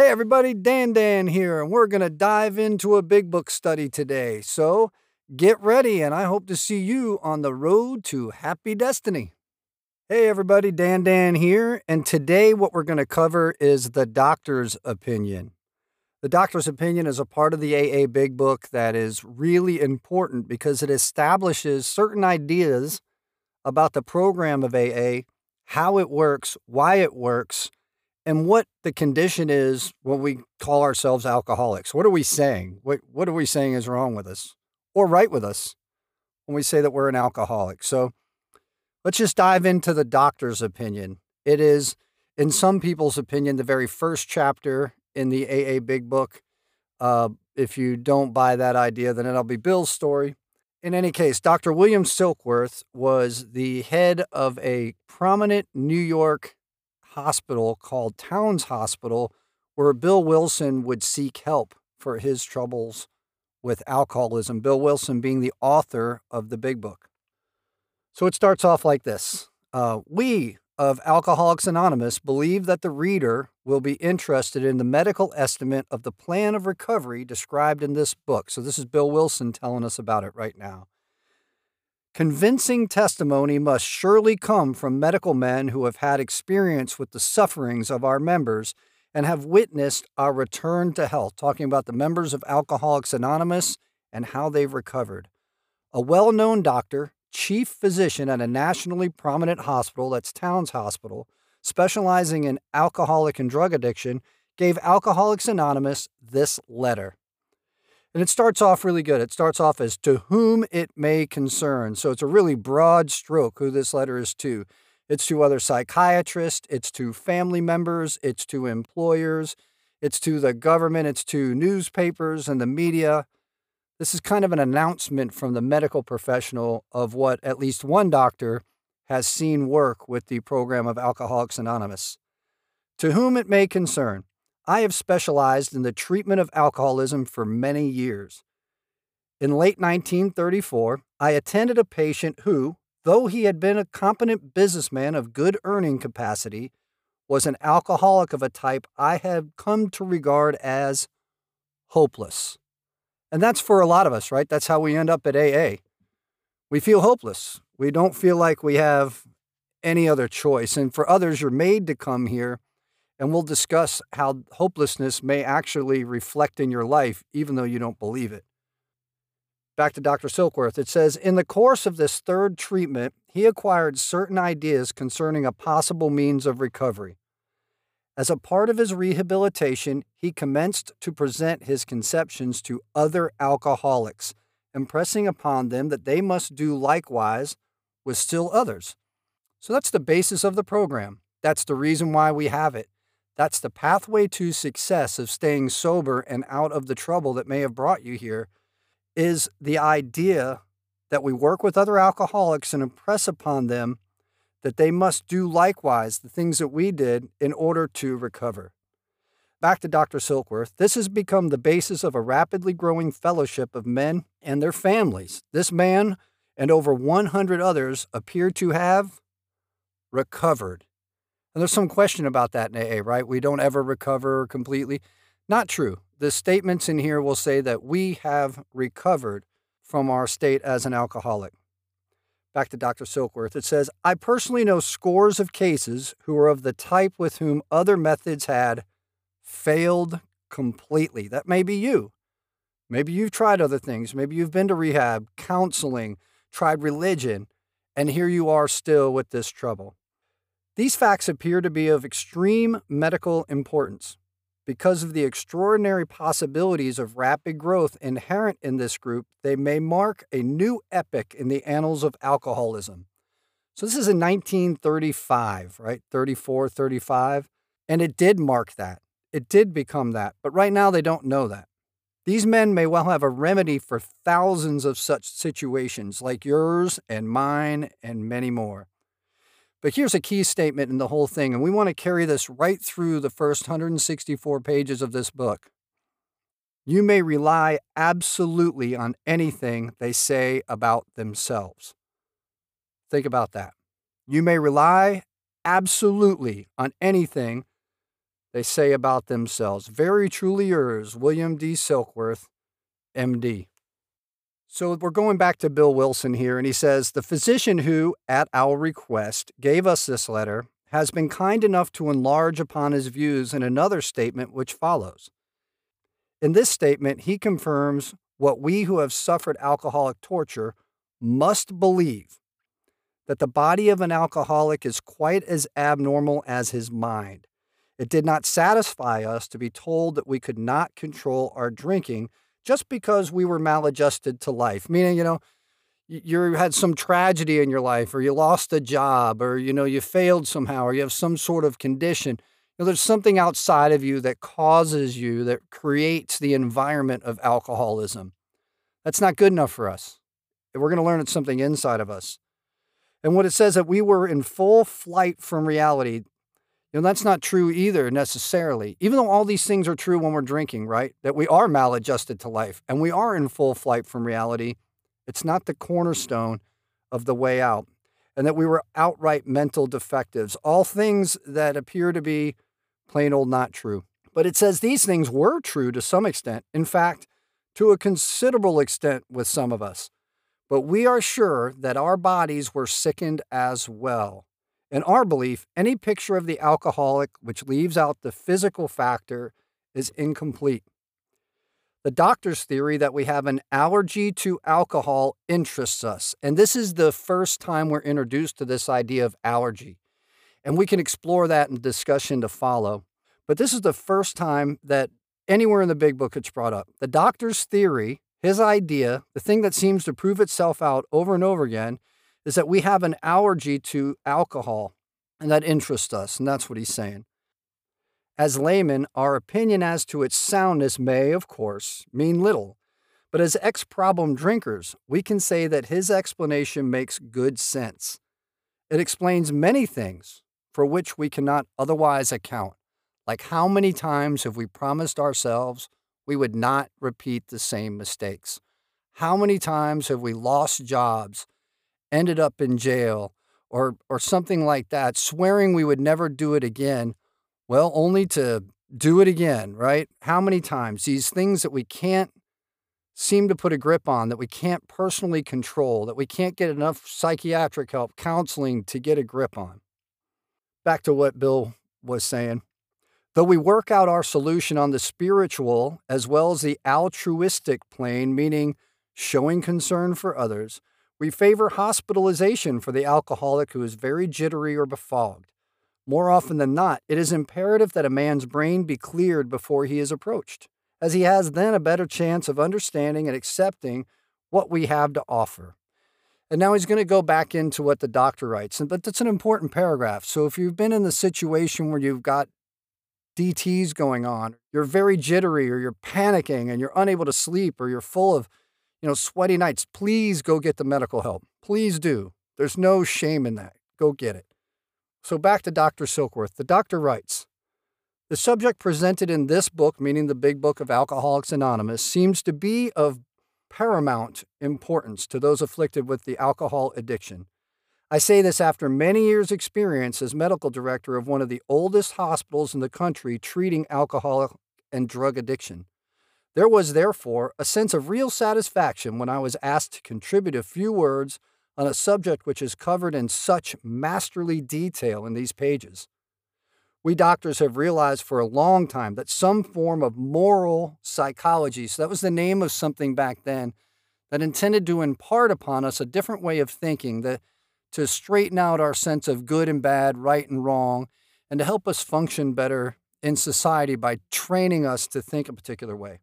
Hey everybody, Dan Dan here, and we're going to dive into a big book study today. So get ready, and I hope to see you on the road to happy destiny. Hey everybody, Dan Dan here, and today what we're going to cover is the doctor's opinion. The doctor's opinion is a part of the AA Big Book that is really important because it establishes certain ideas about the program of AA, how it works, why it works, and what the condition is when we call ourselves alcoholics. What are we saying? What, what are we saying is wrong with us or right with us when we say that we're an alcoholic? So let's just dive into the doctor's opinion. It is, in some people's opinion, the very first chapter in the AA Big Book. Uh, if you don't buy that idea, then it'll be Bill's story. In any case, Dr. William Silkworth was the head of a prominent New York hospital called Towns Hospital, where Bill Wilson would seek help for his troubles with alcoholism. Bill Wilson being the author of the Big Book. So it starts off like this uh, We of Alcoholics Anonymous believe that the reader will be interested in the medical estimate of the plan of recovery described in this book. So, this is Bill Wilson telling us about it right now. Convincing testimony must surely come from medical men who have had experience with the sufferings of our members and have witnessed our return to health, talking about the members of Alcoholics Anonymous and how they've recovered. A well known doctor chief physician at a nationally prominent hospital, that's Towns Hospital, specializing in alcoholic and drug addiction, gave Alcoholics Anonymous this letter. And it starts off really good. It starts off as to whom it may concern. So it's a really broad stroke who this letter is to. It's to other psychiatrists, it's to family members, it's to employers, it's to the government, it's to newspapers and the media. This is kind of an announcement from the medical professional of what at least one doctor has seen work with the program of Alcoholics Anonymous. To whom it may concern, I have specialized in the treatment of alcoholism for many years. In late 1934, I attended a patient who, though he had been a competent businessman of good earning capacity, was an alcoholic of a type I have come to regard as hopeless. And that's for a lot of us, right? That's how we end up at AA. We feel hopeless. We don't feel like we have any other choice. And for others, you're made to come here, and we'll discuss how hopelessness may actually reflect in your life, even though you don't believe it. Back to Dr. Silkworth, it says In the course of this third treatment, he acquired certain ideas concerning a possible means of recovery. As a part of his rehabilitation, he commenced to present his conceptions to other alcoholics, impressing upon them that they must do likewise with still others. So that's the basis of the program. That's the reason why we have it. That's the pathway to success of staying sober and out of the trouble that may have brought you here is the idea that we work with other alcoholics and impress upon them that they must do likewise the things that we did in order to recover. Back to Dr. Silkworth, this has become the basis of a rapidly growing fellowship of men and their families. This man and over 100 others appear to have recovered. And there's some question about that in AA, right? We don't ever recover completely. Not true. The statements in here will say that we have recovered from our state as an alcoholic back to Dr. Silkworth, it says, I personally know scores of cases who are of the type with whom other methods had failed completely. That may be you. Maybe you've tried other things. Maybe you've been to rehab, counseling, tried religion, and here you are still with this trouble. These facts appear to be of extreme medical importance because of the extraordinary possibilities of rapid growth inherent in this group, they may mark a new epoch in the annals of alcoholism. So this is in 1935, right? 34, 35. And it did mark that. It did become that. But right now, they don't know that. These men may well have a remedy for thousands of such situations like yours and mine and many more. But here's a key statement in the whole thing, and we want to carry this right through the first 164 pages of this book. You may rely absolutely on anything they say about themselves. Think about that. You may rely absolutely on anything they say about themselves. Very truly yours, William D. Silkworth, MD. So we're going back to Bill Wilson here, and he says The physician who, at our request, gave us this letter has been kind enough to enlarge upon his views in another statement which follows. In this statement, he confirms what we who have suffered alcoholic torture must believe that the body of an alcoholic is quite as abnormal as his mind. It did not satisfy us to be told that we could not control our drinking just because we were maladjusted to life. Meaning, you know, you had some tragedy in your life, or you lost a job, or you know, you failed somehow, or you have some sort of condition. You know, there's something outside of you that causes you, that creates the environment of alcoholism. That's not good enough for us. We're going to learn it's something inside of us. And what it says that we were in full flight from reality, you know, that's not true either necessarily. Even though all these things are true when we're drinking, right? That we are maladjusted to life and we are in full flight from reality, it's not the cornerstone of the way out. And that we were outright mental defectives, all things that appear to be plain old not true. But it says these things were true to some extent. In fact, to a considerable extent with some of us. But we are sure that our bodies were sickened as well. In our belief, any picture of the alcoholic which leaves out the physical factor is incomplete. The doctor's theory that we have an allergy to alcohol interests us, and this is the first time we're introduced to this idea of allergy. And we can explore that in discussion to follow. But this is the first time that anywhere in the big book it's brought up. The doctor's theory, his idea, the thing that seems to prove itself out over and over again, is that we have an allergy to alcohol and that interests us. And that's what he's saying. As laymen, our opinion as to its soundness may, of course, mean little. But as ex problem drinkers, we can say that his explanation makes good sense. It explains many things for which we cannot otherwise account, like how many times have we promised ourselves we would not repeat the same mistakes? How many times have we lost jobs ended up in jail or or something like that, swearing we would never do it again. Well, only to do it again, right? How many times these things that we can't seem to put a grip on, that we can't personally control, that we can't get enough psychiatric help, counseling to get a grip on. Back to what Bill was saying. Though we work out our solution on the spiritual as well as the altruistic plane, meaning showing concern for others, we favor hospitalization for the alcoholic who is very jittery or befogged. More often than not, it is imperative that a man's brain be cleared before he is approached, as he has then a better chance of understanding and accepting what we have to offer. And now he's going to go back into what the doctor writes, but that's an important paragraph. So if you've been in the situation where you've got DTs going on, you're very jittery or you're panicking and you're unable to sleep or you're full of you know, sweaty nights, please go get the medical help. Please do. There's no shame in that. Go get it. So back to Dr. Silkworth. The doctor writes The subject presented in this book, meaning the big book of Alcoholics Anonymous, seems to be of paramount importance to those afflicted with the alcohol addiction. I say this after many years' experience as medical director of one of the oldest hospitals in the country treating alcohol and drug addiction. There was, therefore, a sense of real satisfaction when I was asked to contribute a few words on a subject which is covered in such masterly detail in these pages. We doctors have realized for a long time that some form of moral psychology, so that was the name of something back then, that intended to impart upon us a different way of thinking, that, to straighten out our sense of good and bad, right and wrong, and to help us function better in society by training us to think a particular way.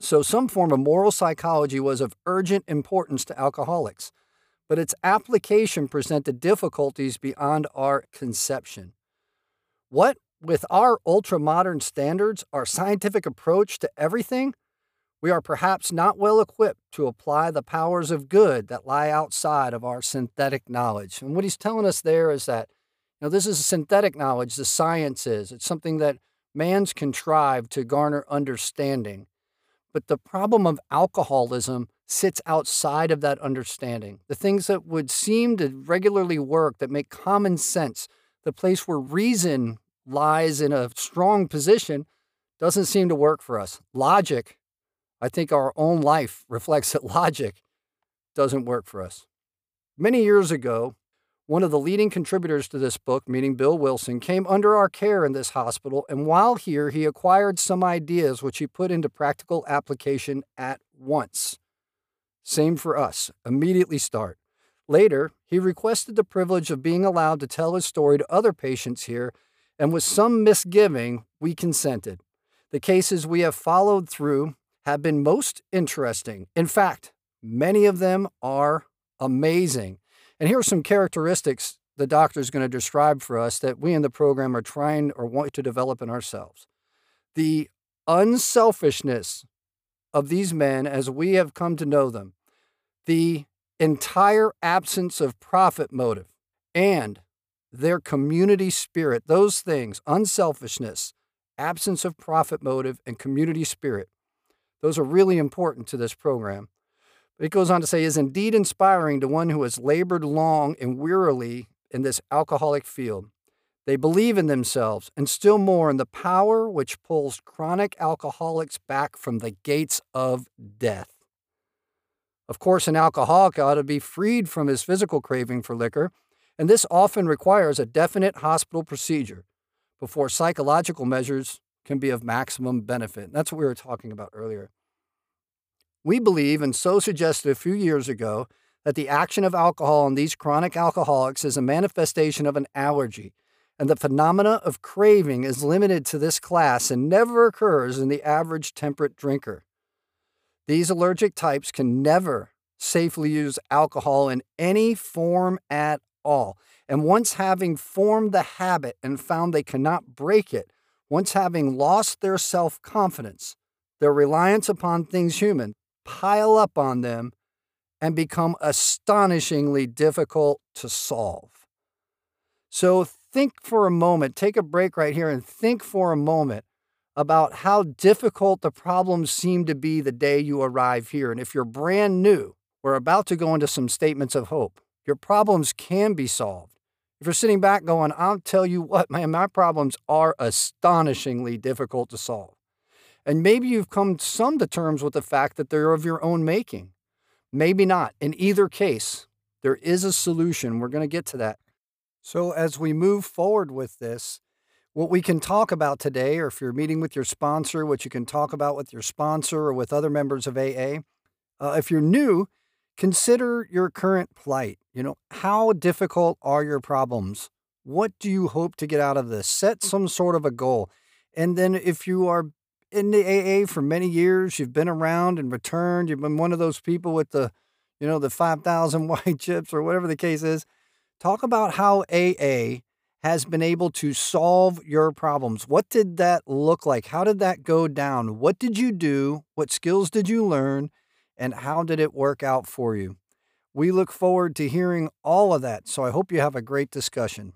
So, some form of moral psychology was of urgent importance to alcoholics, but its application presented difficulties beyond our conception. What, with our ultra modern standards, our scientific approach to everything, we are perhaps not well equipped to apply the powers of good that lie outside of our synthetic knowledge. And what he's telling us there is that, you know, this is synthetic knowledge, the science is. It's something that man's contrived to garner understanding. But the problem of alcoholism sits outside of that understanding. The things that would seem to regularly work, that make common sense, the place where reason lies in a strong position doesn't seem to work for us. Logic, I think our own life reflects that logic doesn't work for us. Many years ago, one of the leading contributors to this book, meaning Bill Wilson, came under our care in this hospital, and while here, he acquired some ideas which he put into practical application at once. Same for us. Immediately start. Later, he requested the privilege of being allowed to tell his story to other patients here, and with some misgiving, we consented. The cases we have followed through have been most interesting. In fact, many of them are amazing. And here are some characteristics the doctor is going to describe for us that we in the program are trying or want to develop in ourselves. The unselfishness of these men as we have come to know them, the entire absence of profit motive, and their community spirit, those things, unselfishness, absence of profit motive, and community spirit, those are really important to this program. It goes on to say, is indeed inspiring to one who has labored long and wearily in this alcoholic field. They believe in themselves and still more in the power which pulls chronic alcoholics back from the gates of death. Of course, an alcoholic ought to be freed from his physical craving for liquor, and this often requires a definite hospital procedure before psychological measures can be of maximum benefit. That's what we were talking about earlier. We believe, and so suggested a few years ago, that the action of alcohol on these chronic alcoholics is a manifestation of an allergy, and the phenomena of craving is limited to this class and never occurs in the average temperate drinker. These allergic types can never safely use alcohol in any form at all. And once having formed the habit and found they cannot break it, once having lost their self confidence, their reliance upon things human, pile up on them and become astonishingly difficult to solve. So think for a moment, take a break right here and think for a moment about how difficult the problems seem to be the day you arrive here. And if you're brand new, we're about to go into some statements of hope. Your problems can be solved. If you're sitting back going, I'll tell you what, man, my problems are astonishingly difficult to solve. And maybe you've come some to terms with the fact that they're of your own making. Maybe not. In either case, there is a solution. We're going to get to that. So, as we move forward with this, what we can talk about today, or if you're meeting with your sponsor, what you can talk about with your sponsor or with other members of AA, uh, if you're new, consider your current plight. You know, how difficult are your problems? What do you hope to get out of this? Set some sort of a goal. And then if you are in the AA for many years. You've been around and returned. You've been one of those people with the, you know, the 5,000 white chips or whatever the case is. Talk about how AA has been able to solve your problems. What did that look like? How did that go down? What did you do? What skills did you learn? And how did it work out for you? We look forward to hearing all of that. So I hope you have a great discussion.